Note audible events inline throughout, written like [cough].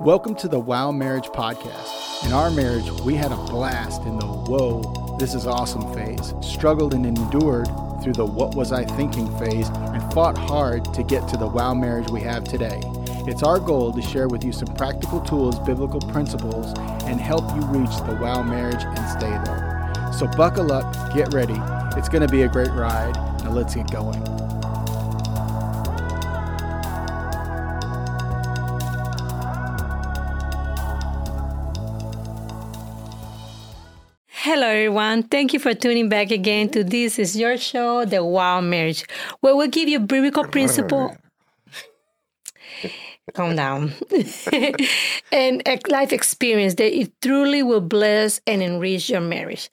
Welcome to the Wow Marriage Podcast. In our marriage, we had a blast in the whoa, this is awesome phase, struggled and endured through the what was I thinking phase, and fought hard to get to the wow marriage we have today. It's our goal to share with you some practical tools, biblical principles, and help you reach the wow marriage and stay there. So buckle up, get ready. It's going to be a great ride. Now let's get going. Hello, everyone. Thank you for tuning back again to This Is Your Show, The Wow Marriage, where we'll give you biblical principle. [laughs] Calm down. [laughs] and a life experience that it truly will bless and enrich your marriage.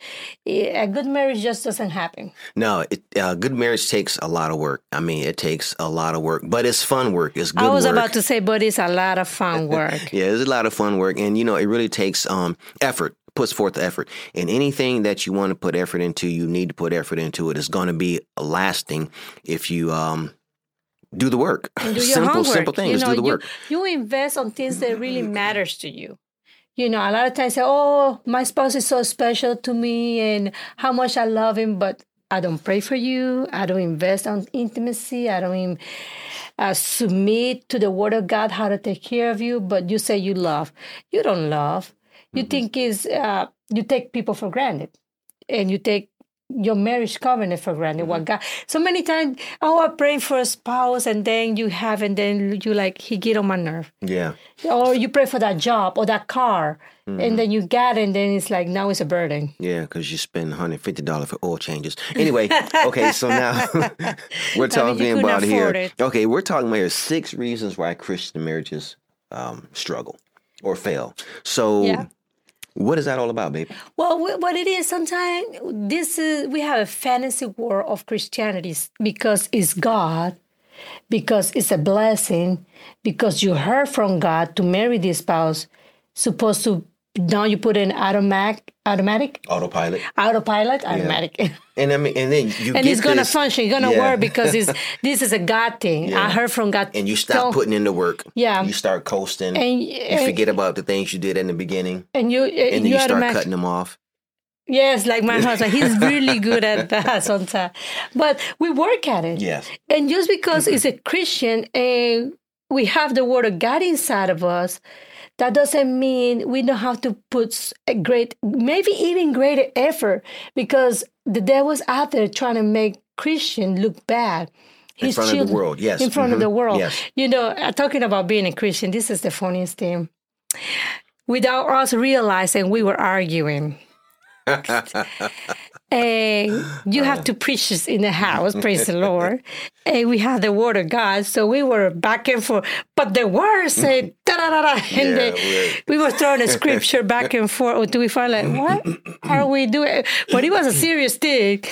A good marriage just doesn't happen. No, it, uh, good marriage takes a lot of work. I mean, it takes a lot of work, but it's fun work. It's good I was work. about to say, but it's a lot of fun [laughs] work. yeah, it's a lot of fun work, and you know, it really takes um, effort puts forth effort. And anything that you want to put effort into, you need to put effort into it. It's going to be lasting if you um, do the work. And do [laughs] your simple, homework. simple things. You know, do the you, work. You invest on things that really matters to you. You know, a lot of times say, "Oh, my spouse is so special to me, and how much I love him," but I don't pray for you. I don't invest on intimacy. I don't even, uh, submit to the Word of God how to take care of you. But you say you love. You don't love. You think is uh, you take people for granted, and you take your marriage covenant for granted. What God so many times, oh, I pray for a spouse, and then you have, and then you like he get on my nerve, Yeah. or you pray for that job or that car, and then you get, it, and then it's like now it's a burden. Yeah, because you spend $150 for oil changes. Anyway, okay, so now [laughs] [laughs] we're talking couldn't about here. it. Okay, we're talking about here six reasons why Christian marriages um, struggle or fail. So, Yeah. What is that all about, baby? Well, what it is sometimes this is we have a fantasy world of Christianity because it's God, because it's a blessing, because you heard from God to marry this spouse, supposed to now you put in automatic, automatic, Autopilot. autopilot, automatic. [laughs] And I mean, and then you And it's gonna this- function, it's gonna Yeah. work because it's [laughs] this is a God thing. Yeah. I heard from God. and you stop Don't- putting in the work. Yeah. You start coasting. and, you and, forget about the things you did in the beginning. and you uh, And then you you start automatic- cutting them off. Yes, like my husband. He's [laughs] really good at that sometimes. But we work at it. Yes. And just because it's mm-hmm. a Christian and we have the word of God inside of us, that doesn't mean we don't have to put a great, maybe even greater effort because the devil's out there trying to make Christian look bad. In His front of the world, yes. In front of Mhm. the world. Yes. You know, uh, talking about being a Christian, this is the funniest thing. Without us realizing we were arguing. [laughs] And you have to preach this in the house, praise the Lord. [laughs] And we have the word of God, so we were back and forth. But the word said and Yeah, we were throwing a scripture back and forth. Or do we find like what are we doing? But it was a serious thing,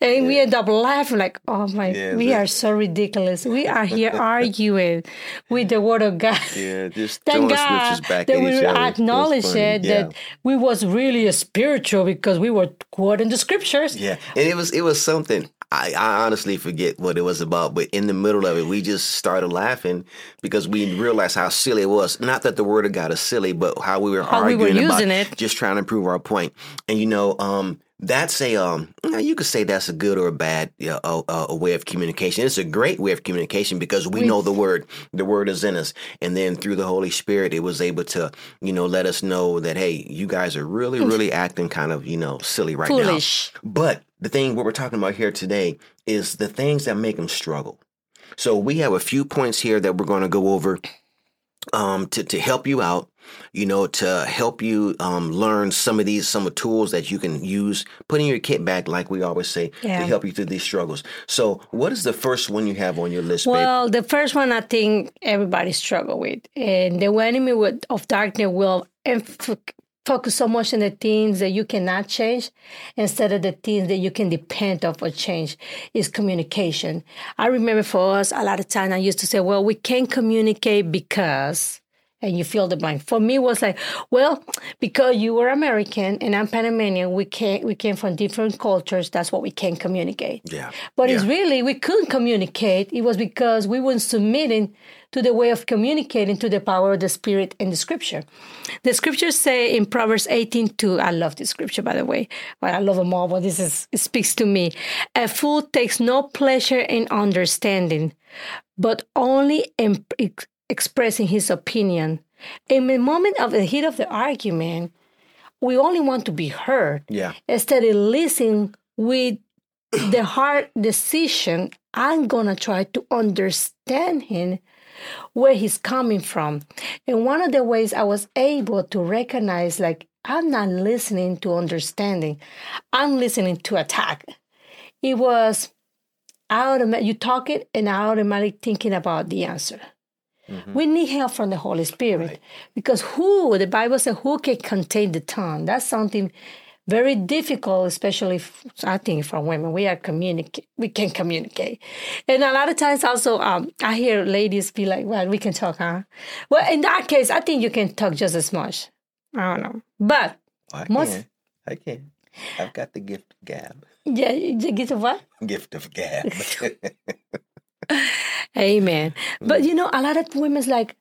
and we end up laughing like, oh my, Yeah, we that- are so ridiculous. We are here arguing with the word of God. Yeah, just Thank God that we acknowledge It that we was really spiritual because we were quoting the scriptures. Yeah, and it was it was something. I, I honestly forget what it was about, but in the middle of it, we just started laughing because we realized how silly it was. Not that the word of God is silly, but how we were How we arguing were about it. just trying to prove our point. And you know, um, that's a um, you, could say that's a good or a bad yeah, a, way of communication. It's a great way of communication because we, know the word. The word is in us, and then through the Holy Spirit, it was able to you know let us know that hey, you guys are really really acting kind of you know silly right now. But the thing what we're talking about here today is the things that make them struggle. So we have a few points here that we're going to go over um, to to help you out. You know, to help you um, learn some of these some of the tools that you can use, put in your kit bag, like we always say, Yeah. to help you through these struggles. So, what is the first one you have on your list, babe? Well, the first one I think everybody struggle with, and the enemy of darkness will emph- focus so much on the things that you cannot change instead of the things that you can depend on for change is communication. I remember for us, a lot of time I used to say, well, we can't communicate because and you fill the blank. For me, it was like, well, because you were American and I'm Panamanian, we came we came from different cultures. That's what we can't communicate. Yeah. But yeah. it's really we couldn't communicate. It was because we weren't submitting to the way of communicating to the power of the Spirit in the Scripture. The Scriptures say in Proverbs 18, 2, I love this Scripture by the way, but I love them all. But this is it speaks to me. A fool takes no pleasure in understanding, but only in expressing his opinion. In the moment of the heat of the argument, we only want to be heard. Yeah. Instead of listening with [coughs] the hard decision, I'm gonna try to understand him where he's coming from. And one of the ways I was able to recognize like I'm not listening to understanding. I'm listening to attack. It was automatic you talk it and I automatically thinking about the answer. Mm-hmm. We need help from the Holy Spirit right. because who, the Bible says, who can contain the tongue? That's something very difficult, especially if, I think for women. We are communicate, we can communicate, and a lot of times also um, I hear ladies be like, "Well, we can talk, huh?" Well, in that case, I think you can talk just as much. I don't know, but I most, can. I can. I've got the gift of gab. Yeah, the gift of what? [laughs] Gift of gab. [laughs] [laughs] Amen. But you know, a lot of women's like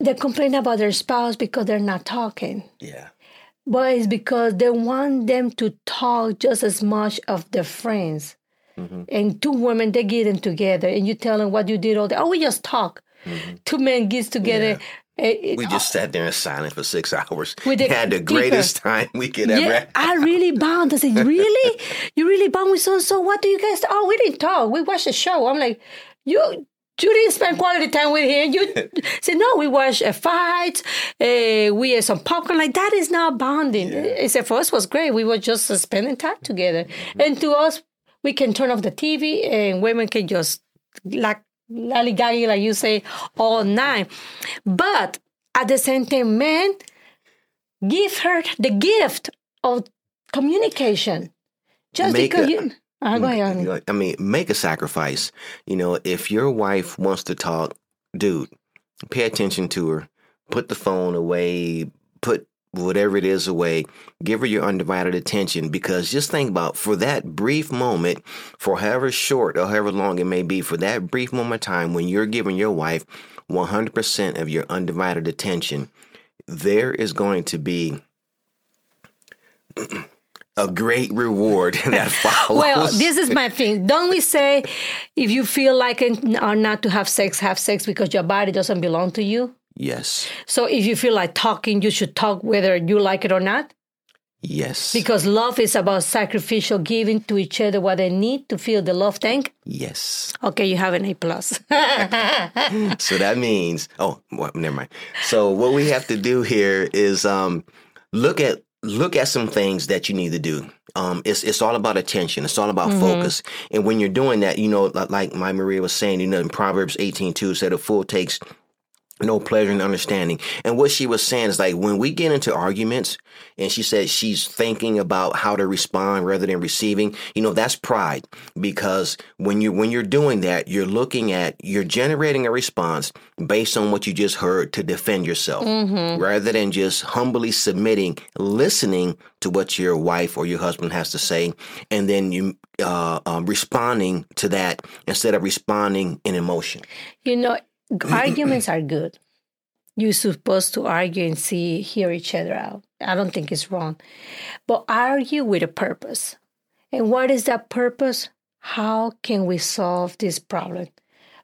they complain about their spouse because they're not talking. Yeah. But it's because they want them to talk just as much of their friends. Mm-hmm. And two women, they get them together and you tell them what you did all day. Oh, we just talk. Mm-hmm. Two men gets together. Yeah. It, it, we just sat there in silence for six [laughs] hours. We had the greatest time we could yeah, ever. Have. I really [laughs] bound. I said, "Really? you really bound with so so? What do you guys? Oh, we didn't talk. We watched the show." I'm like, "You you didn't spend quality time with him. You [laughs] said, no, we watched a fight. Uh, we had some popcorn. Like, that is not bonding. Yeah. It said, for us was great. We were just uh, spending time together. Mm-hmm. And to us, we can turn off the TV and women can just, like, lollygaggy, like you say, all night. But at the same time, men, give her the gift of communication. Just Make because a- you I go ahead. I mean, make a sacrifice. You know, if your wife wants to talk, dude, pay attention to her. Put the phone away. Put whatever it is away. Give her your undivided attention because just think about for that brief moment, for however short or however long it may be, for that brief moment of time when you're giving your wife 100% of your undivided attention, there is going to be [clears throat] a great reward [laughs] that [laughs] follows. well, this is my thing. Don't we say if you feel like it or not to have sex, have sex because your body doesn't belong to you? Yes. So if you feel like talking, you should talk whether you like it or not? Yes. Because love is about sacrificial giving to each other what they need to feel the love tank? Yes. Okay, you have an A plus. [laughs] [laughs] so that means oh well, never mind. So what we have to do here is um look at look at some things that you need to do. Um, it's it's all about attention. It's all about mm-hmm. focus. And when you're doing that, you know, like my Maria was saying, you know, in Proverbs 18, 2 said a fool takes no pleasure in understanding. And what she was saying is like when we get into arguments and she said she's thinking about how to respond rather than receiving, you know, that's pride because when you when you're doing that, you're looking at you're generating a response based on what you just heard to defend yourself mm-hmm. rather than just humbly submitting, listening to what your wife or your husband has to say and then you uh, um, responding to that instead of responding in emotion. You know, arguments are good. You're supposed to argue and see, hear each other out. I don't think it's wrong. But argue with a purpose. And what is that purpose? How can we solve this problem?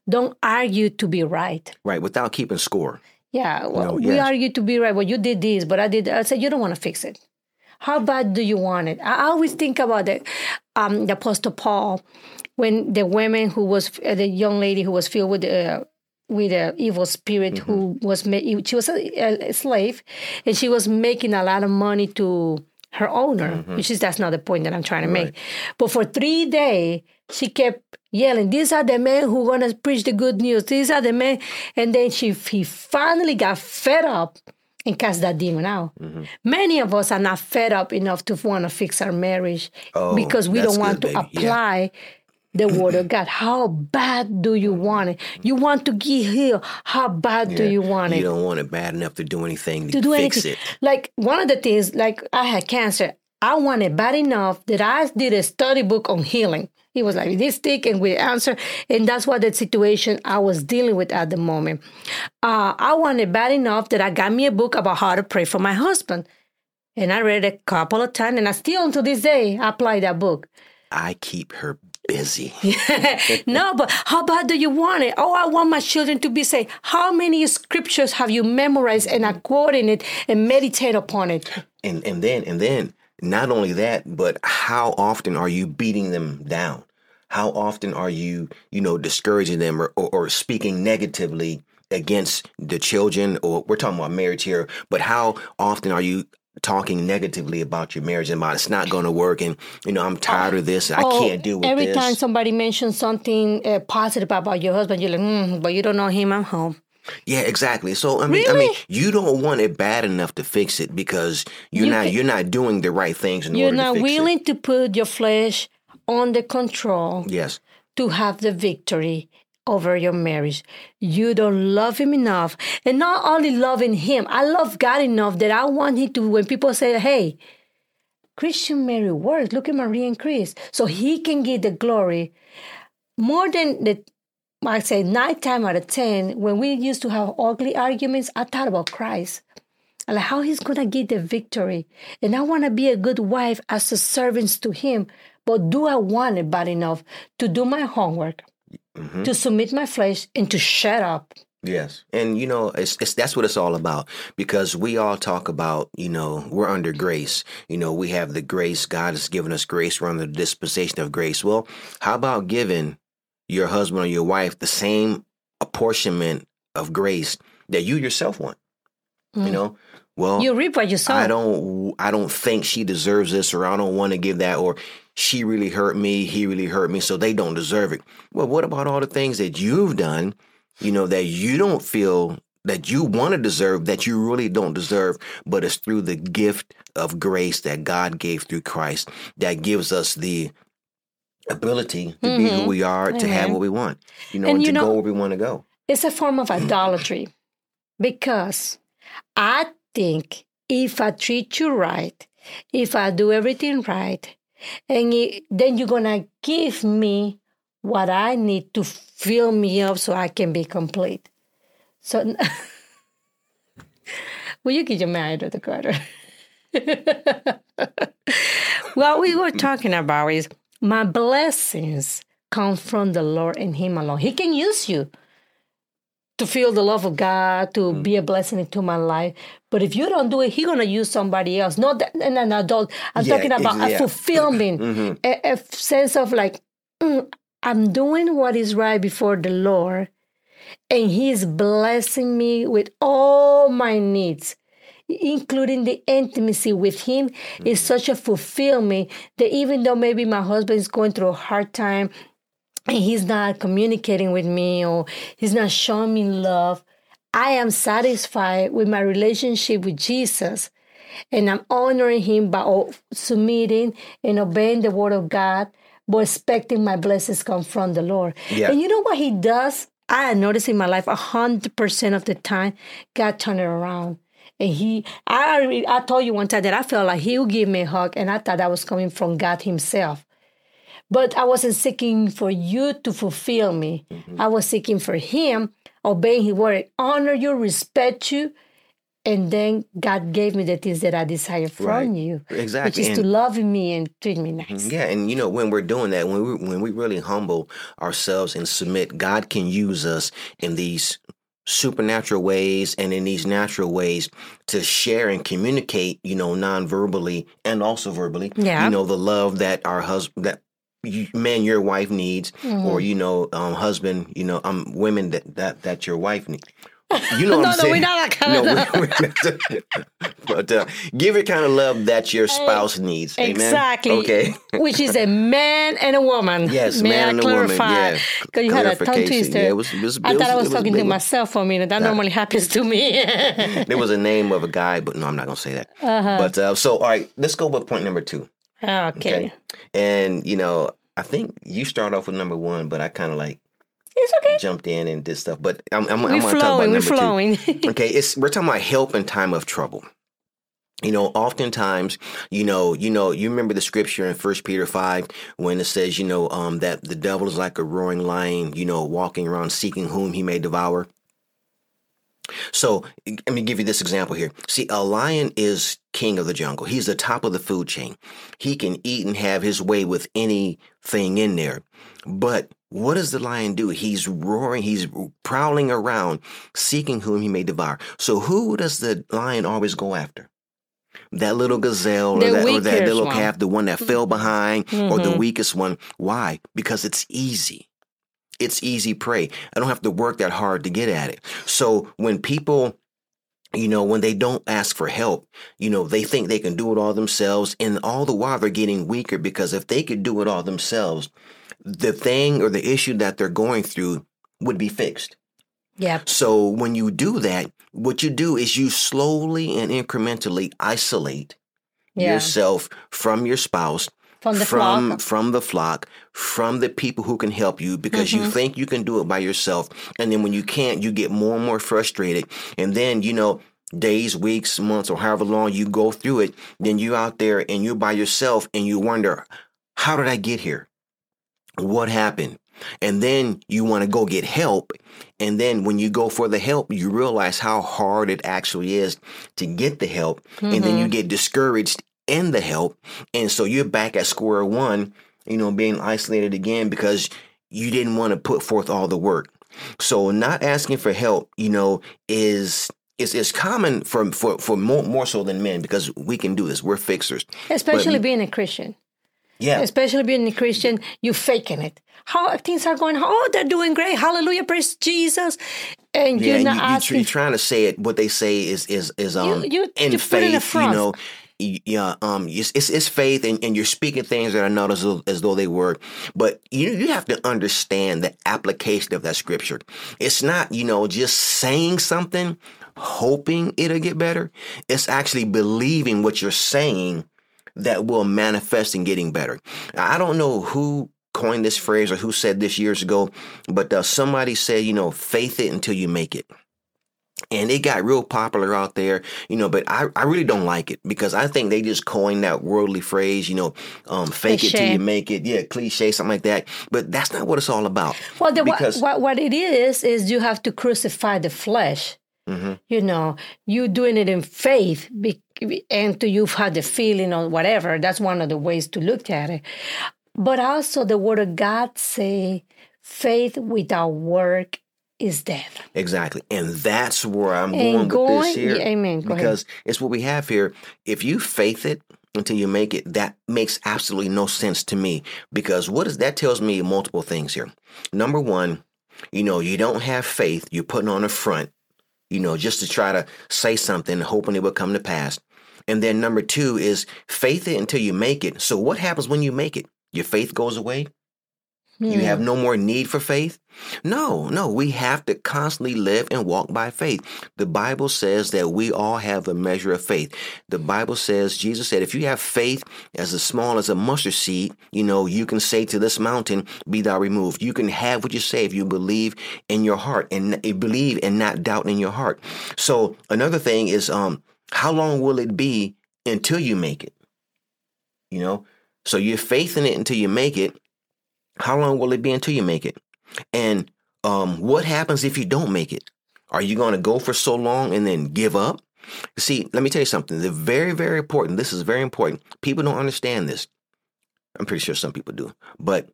Don't argue to be right. Right, without keeping score. Yeah, well, we yes. argue to be right. Well, you did this, but I did. I said you don't want to fix it. How bad do you want it? I always think about the, um, the Apostle Paul when the woman who was uh, the young lady who was filled with uh, with an evil spirit mm-hmm. who was ma- she was a, a, slave and she was making a lot of money to her owner mm-hmm. which is that's not the point that i'm trying to right. make but for three days she kept yelling these are the men who want to preach the good news these are the men and then she he finally got fed up and cast that demon out. Mm-hmm. Many of us are not fed up enough to want to fix our marriage oh, because we don't want good, to baby. apply yeah the word of God. How bad do you want it? You want to get healed. How bad do you want it? You don't want it bad enough to do anything to, to do fix anything. it. Like one of the things, like I had cancer. I wanted bad enough that I did a study book on healing. It was like this thick and with answer, and that's what the situation I was dealing with at the moment. Uh, I wanted bad enough that I got me a book about how to pray for my husband, and I read it a couple of times, and I still until this day apply that book. I keep her busy. [laughs] no, but how bad do you want it? Oh, I want my children to be saved. How many scriptures have you memorized and are quoting it and meditate upon it? and and then and then not only that, but how often are you beating them down? How often are you, you know, discouraging them or, or, or speaking negatively against the children? Or we're talking about marriage here, but how often are you talking negatively about your marriage and about it's not going to work and you know I'm tired of this. I Oh, can't deal with every this. time somebody mentions something uh, positive about your husband, you're like, mm, but you don't know him. I'm home. Yeah, exactly. So I mean, I mean, you don't want it bad enough to fix it because you're You not can- you're not doing the right things in You're order not to fix willing to put your flesh under control. Yes. to have the victory over your marriage. You don't love him enough. And not only loving him, I love God enough that I want him to, when people say, hey, Christian Mary works, look at Marie and Chris. So he can get the glory. More than the, I say, nine time out of 10, when we used to have ugly arguments, I thought about Christ. And like how he's gonna get the victory. And I wanna be a good wife as a servant to him. But do I want it bad enough to do my homework, hmm to submit my flesh, and to shut up? Yes. And you know, it's, it's that's what it's all about because we all talk about, you know, we're under grace. You know, we have the grace God has given us grace, we're under the dispensation of grace. Well, how about giving your husband or your wife the same apportionment of grace that you yourself want? You Mm. know? Well, You reap what you sow. I don't I don't think she deserves this or I don't want to give that or she really hurt me, he really hurt me, so they don't deserve it. Well, what about all the things that you've done, you know, that you don't feel that you want to deserve, that you really don't deserve, but it's through the gift of grace that God gave through Christ that gives us the ability to be who Mhm. we are, to have what we want, you know, And and, you to know- go where we want to go. It's a form of idolatry because I think if I treat you right, if I do everything right, and it, then you're gonna give me what I need to fill me up so I can be complete. So, [laughs] will you get your married to Carter? what we were talking about is my blessings come from the Lord and Him alone. He can use you to feel the love of God, to be a blessing into my life. But if you don't do it, He's gonna use somebody else. Not that, an adult. I'm Yeah, talking about ex- a yeah. fulfillment, [laughs] Mhm. a, a sense of like, mm, I'm doing what is right before the Lord, and He's blessing me with all my needs. Including the intimacy with him is such a fulfillment that even though maybe my husband is going through a hard time he's not communicating with me or he's not showing me love, I am satisfied with my relationship with Jesus. And I'm honoring him by submitting and obeying the word of God, but expecting my blessings come from the Lord. Yeah. And you know what he does? I noticed in my life a hundred percent of the time, God turned it around. And he, I, I told you one time that I felt like he would give me a hug, and I thought that was coming from God Himself. But I wasn't seeking for you to fulfill me. I was seeking for Him, obeying His word, honor you, respect you, and then God gave me the things that I desire from Right. you, which Exactly. is And- to love me and treat me mm-hmm. nice. Yeah, and you know when we're doing that, when we when we really humble ourselves and submit, God can use us in these supernatural ways and in these natural ways to share and communicate, you know, non-verbally and also verbally. Yeah. You know, the love that our husband that man your wife needs Mm-hmm. or you know um husband you know um women that that that your wife needs you know [laughs] what No, no, we're not that kind of no, we- we- but uh, give it kind of love that your spouse needs Amen? Exactly. okay Which is a man and a woman. Yes, May man I and a woman, yeah. Because you had a tongue twister. Yeah, it was- it was- I it thought I was- was talking to myself for a minute. That normally happens to me. there was a [laughs] name of a guy but no i'm not gonna say that Uh-huh. but uh, so all right let's go with point number two okay. okay and you know I think you start off with number one, but I kind of like It's okay. jumped in and did stuff. But I'm, I'm, I'm We're going to talk about flowing. We're number two. [laughs] okay it's we're talking about help in time of trouble you know oftentimes you know you know you remember the scripture in first peter 5 when it says you know um that the devil is like a roaring lion you know walking around seeking whom he may devour so let me give you this example here see a lion is king of the jungle he's the top of the food chain he can eat and have his way with anything in there but what does the lion do? He's roaring, he's prowling around, seeking whom he may devour. So who does the lion always go after? That little gazelle The or that, or that little one. calf, the one that fell behind, or the Mhm. weakest one. Why? Because it's easy. It's easy prey. I don't have to work that hard to get at it. So when people you know, when they don't ask for help, you know, they think they can do it all themselves. And all the while they're getting weaker because if they could do it all themselves, the thing or the issue that they're going through would be fixed. Yeah. So when you do that, what you do is you slowly and incrementally isolate Yeah. yourself from your spouse, From the from flock. from the flock, from the people who can help you because you mm-hmm. think you can do it by yourself. And then when you can't, you get more and more frustrated. And then, you know, days, weeks, months, or however long you go through it, then you're out there and you're by yourself and you wonder, how did I get here? What happened? And then you want to go get help. And then when you go for the help, you realize how hard it actually is to get the help. And then you mm-hmm. get discouraged in the help. And so you're back at square one, you know, being isolated again because you didn't want to put forth all the work. So not asking for help, you know, is is is common for for for more more so than men because we can do this. We're fixers. Especially being a Christian. Yeah. Especially being a Christian, you faking it. How things are going? Oh, they're doing great. Hallelujah, praise Jesus. And Yeah, you're you, not you, asking. you're trying to say it. What they say is is is um you- in you in faith. You know, yeah, um, it's it's, it's faith, and, and you're speaking things that are not as though, as though they were. But you you have to understand the application of that scripture. It's not you know just saying something, hoping it'll get better. It's actually believing what you're saying that will manifest in getting better. I don't know who coined this phrase or who said this years ago, but uh, somebody said, you know, faith it until you make it. And it got real popular out there, you know, but I, I really don't like it because I think they just coined that worldly phrase, you know, um, fake it till you make it. Yeah, cliche, something like that. But that's not what it's all about. well, the, what, because- what, what it is, is you have to crucify the flesh. Mhm. You know, you doing it in faith and to you've had the feeling or whatever. That's one of the ways to look at it. But also the word of God say, faith without work is dead. Exactly. And that's where I'm And going with this going- here. yeah, amen. Go ahead. because it's what we have here. If you faith it until you make it, that makes absolutely no sense to me. Because what is that tells me multiple things here. Number one, you know, you don't have faith, you're putting on a front, you know, just to try to say something, hoping it will come to pass. And then number two is faith it until you make it. So what happens when you make it? Your faith goes away? You have no more need for faith? No, no. We have to constantly live and walk by faith. The Bible says that we all have a measure of faith. The Bible says, Jesus said, if you have faith as small as a mustard seed, you know, you can say to this mountain, be thou removed. You can have what you say if you believe in your heart and believe and not doubt in your heart. So another thing is, um, how long will it be until you make it? You know, so you're faith in it until you make it. How long will it be until you make it? And um, what happens if you don't make it? Are you going to go for so long and then give up? See, let me tell you something. The very, very important. This is very important. People don't understand this. I'm pretty sure some people do. But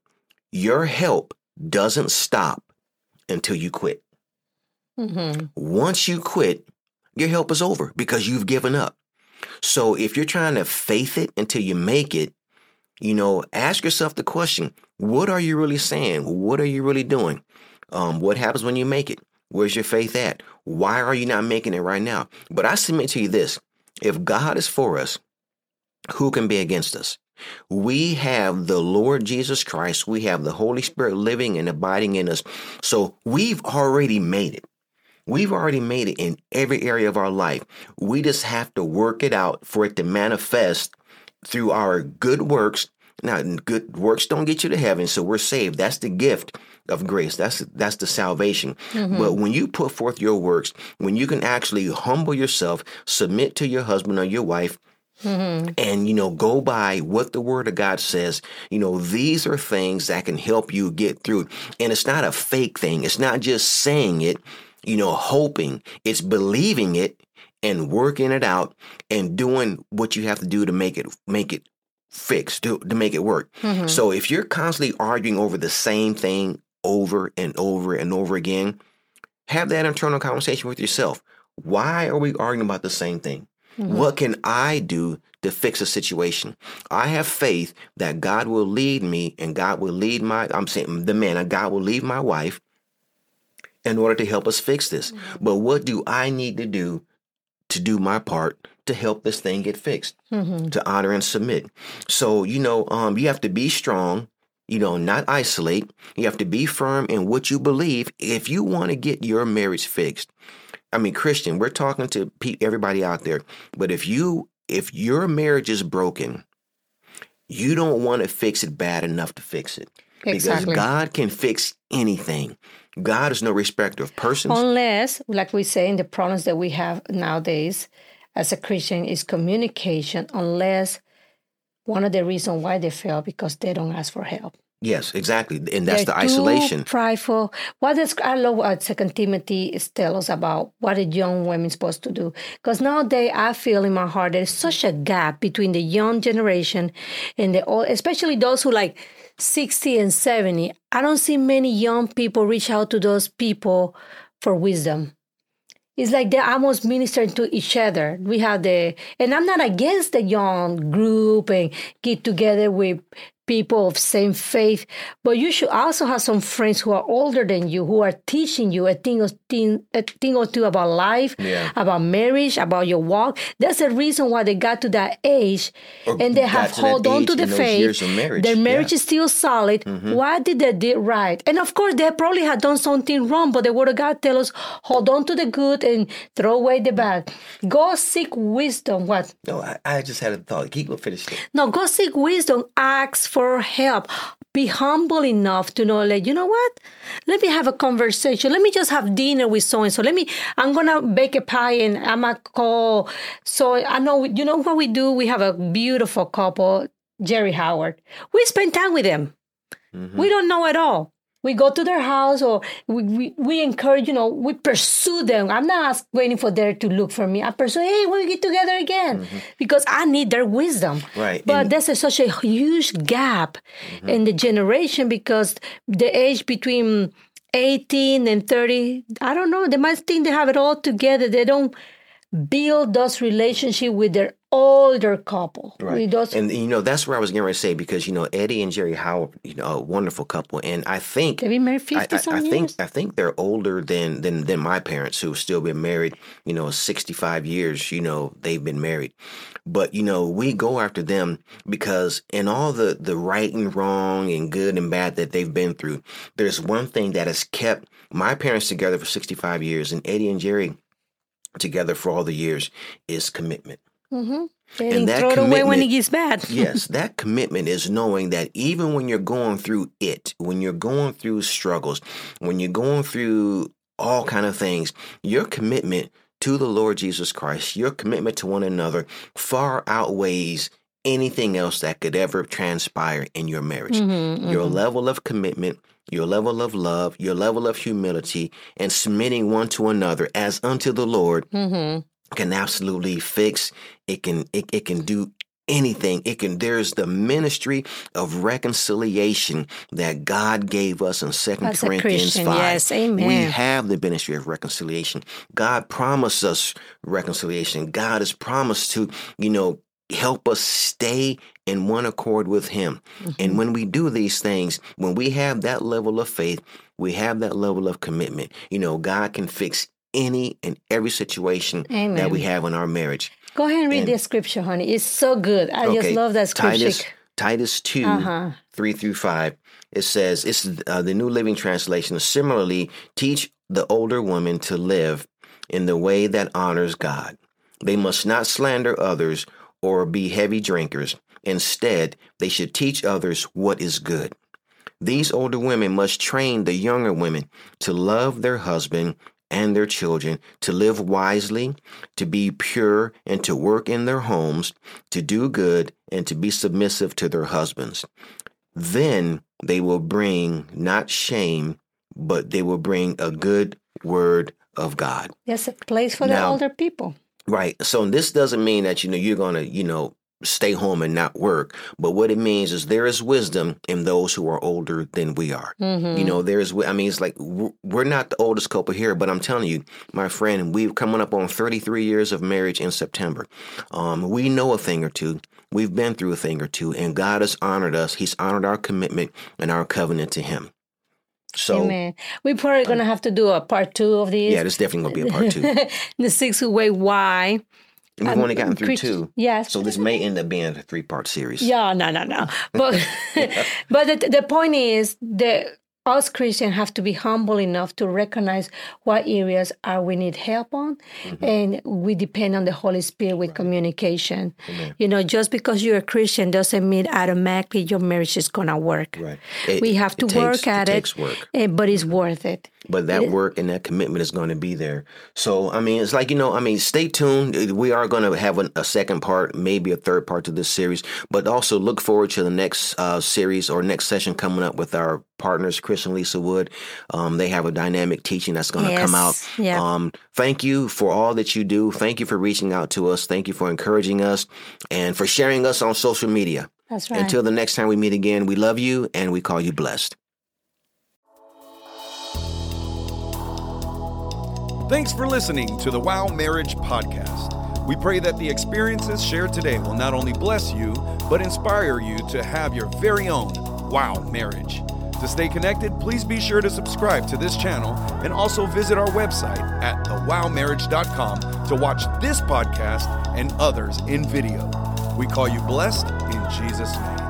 your help doesn't stop until you quit. hmm Once you quit, your help is over because you've given up. So if you're trying to faith it until you make it, you know, ask yourself the question, what are you really saying? What are you really doing? Um, what happens when you make it? Where's your faith at? Why are you not making it right now? But I submit to you this if God is for us, who can be against us? We have the Lord Jesus Christ. We have the Holy Spirit living and abiding in us. So we've already made it. We've already made it in every area of our life. We just have to work it out for it to manifest through our good works Now, good works don't get you to heaven, so we're saved. That's the gift of grace. That's that's the salvation. Mm-hmm. But when you put forth your works, when you can actually humble yourself, submit to your husband or your wife, Mm-hmm. and you know go by what the word of god says you know these are things that can help you get through and it's not a fake thing it's not just saying it you know hoping it's believing it and working it out and doing what you have to do to make it make it fix to, to make it work Mhm. so if you're constantly arguing over the same thing over and over and over again have that internal conversation with yourself why are we arguing about the same thing Mhm. what can I do to fix a situation? I have faith that God will lead me and God will lead my, I'm saying the man, and God will lead my wife in order to help us fix this. But what do I need to do to do my part to help this thing get fixed? Mhm. To honor and submit. So, you know, um, you have to be strong, you know, not isolate. You have to be firm in what you believe if you want to get your marriage fixed. I mean, Christian, we're talking to pe- everybody out there, but if you if your marriage is broken, you don't want to fix it bad enough to fix it. Because God can fix anything. God is no respecter of persons. Unless, like we say in the problems that we have nowadays as a Christian, is communication, unless one of the reasons why they fail because they don't ask for help. yes, exactly. And that's They're the isolation. Too prideful. What does I love what Second Timothy is tell us about what a young woman supposed to do? Because nowadays I feel in my heart there's such a gap between the young generation and the old, especially those who like 60 and 70. I don't see many young people reach out to those people for wisdom. It's like they're almost ministering to each other. We have the, and I'm not against the young group and get together with people of same faith, but you should also have some friends who are older than you who are teaching you a thing or thing, a thing or two about life, Yeah. about marriage, about your walk. That's the reason why they got to that age Or and they have hold on to the faith. marriage. Their marriage Yeah. is still solid. Mm-hmm. Why did they did right? And of course, they probably had done something wrong, but the Word of God tells us hold on to the good and throw away the bad. Go seek wisdom. What? No, I, I just had a thought. Keep it finished. No, go seek wisdom. Ask for help. Be humble enough to know, like, you know what? Let me have a conversation. Let me just have dinner with so and so. Let me, I'm to bake a pie and I'm to call. So I know, you know what we do? We have a beautiful couple, Jerry Howard. We spend time with them. Mm-hmm. We don't know at all. We go to their house or we, we, we encourage, you know, we pursue them. I'm not ask, waiting for them to look for me. I pursue, hey, we get together again, mm-hmm. because I need their wisdom. Right. But And- there's a, such a huge gap mm-hmm. in the generation because the age between 18 and 30, I don't know, they might think they have it all together. They don't build those relationships with their older couple. Right. Those, And you know, that's where I was getting ready to say because you know, Eddie and Jerry Howard, you know, a wonderful couple. And I think they've been married I, 50 I, I years. think I think they're older than than than my parents who've still been married, you know, 65 years, you know, they've been married. But you know, we go after them because in all the the right and wrong and good and bad that they've been through, there's one thing that has kept my parents together for 65 years and Eddie and Jerry together for all the years is commitment. Mm-hmm. They And that throw it away when it gets bad. [laughs] yes, [laughs] that commitment is knowing that even when you're going through it, when you're going through struggles, when you're going through all kind of things, your commitment to the Lord Jesus Christ, your commitment to one another far outweighs anything else that could ever transpire in your marriage. Mhm, Your mhm. level of commitment, your level of love, your level of humility, and submitting one to another as unto the Lord Mhm. can absolutely fix it can it, it can do anything it can there's the ministry of reconciliation that god gave us in Second corinthians 5 yes, amen. we have the ministry of reconciliation god promised us reconciliation god has promised to you know help us stay in one accord with him Mm-hmm. and when we do these things when we have that level of faith we have that level of commitment you know god can fix any and every situation that we have in our marriage Go ahead and read And- the scripture, honey. It's so good. I just love that scripture. Titus, Titus 2, Uh-huh. 3 through 5. It says, it's uh, the New Living Translation. Similarly, teach the older woman to live in the way that honors God. They must not slander others or be heavy drinkers. Instead, they should teach others what is good. These older women must train the younger women to love their husband and their children, to live wisely, to be pure, and to work in their homes, to do good, and to be submissive to their husbands. Then they will bring not shame, but they will bring a good word of God. Yes, a place for the older people. Right. So this doesn't mean that you know you're going to, you know, stay home and not work, but what it means is there is wisdom in those who are older than we are. You know, there is I mean it's like we're not the oldest couple here, but I'm telling you, my friend, we've coming up on 33 years of marriage in September. Um we know a thing or two. We've been through a thing or two and God has honored us. He's honored our commitment and our covenant to him. So Amen. We're probably going to have to do a part two of these. yeah, there's definitely going to be a part 2. [laughs] the six way why. We've Um, only gotten through Christ- two. Yes. So this may end up being a three-part series. Yeah, no, no, no. But [laughs] but the, the point is that us Christians have to be humble enough to recognize what areas are we need help on, Mm-hmm. and we depend on the Holy Spirit with communication. You know, just because you're a Christian doesn't mean automatically your marriage is gonna work. Right. It- we have to takes- work at it it, takes work. but it's worth it. But that work and that commitment is going to be there. So, I mean, it's like, you know, I mean, stay tuned. We are going to have a, a second part, maybe a third part to this series, but also look forward to the next uh, series or next session coming up with our partners, Chris and Lisa Wood. Um, they have a dynamic teaching that's going to come out. Yeah. Um, thank you for all that you do. Thank you for reaching out to us. Thank you for encouraging us and for sharing us on social media. That's right. Until the next time we meet again, we love you and we call you blessed. Thanks for listening to the Wow Marriage Podcast. We pray that the experiences shared today will not only bless you, but inspire you to have your very own Wow Marriage. To stay connected, please be sure to subscribe to this channel and also visit our website at thewowmarriage.com to watch this podcast and others in video. We call you blessed in Jesus' name.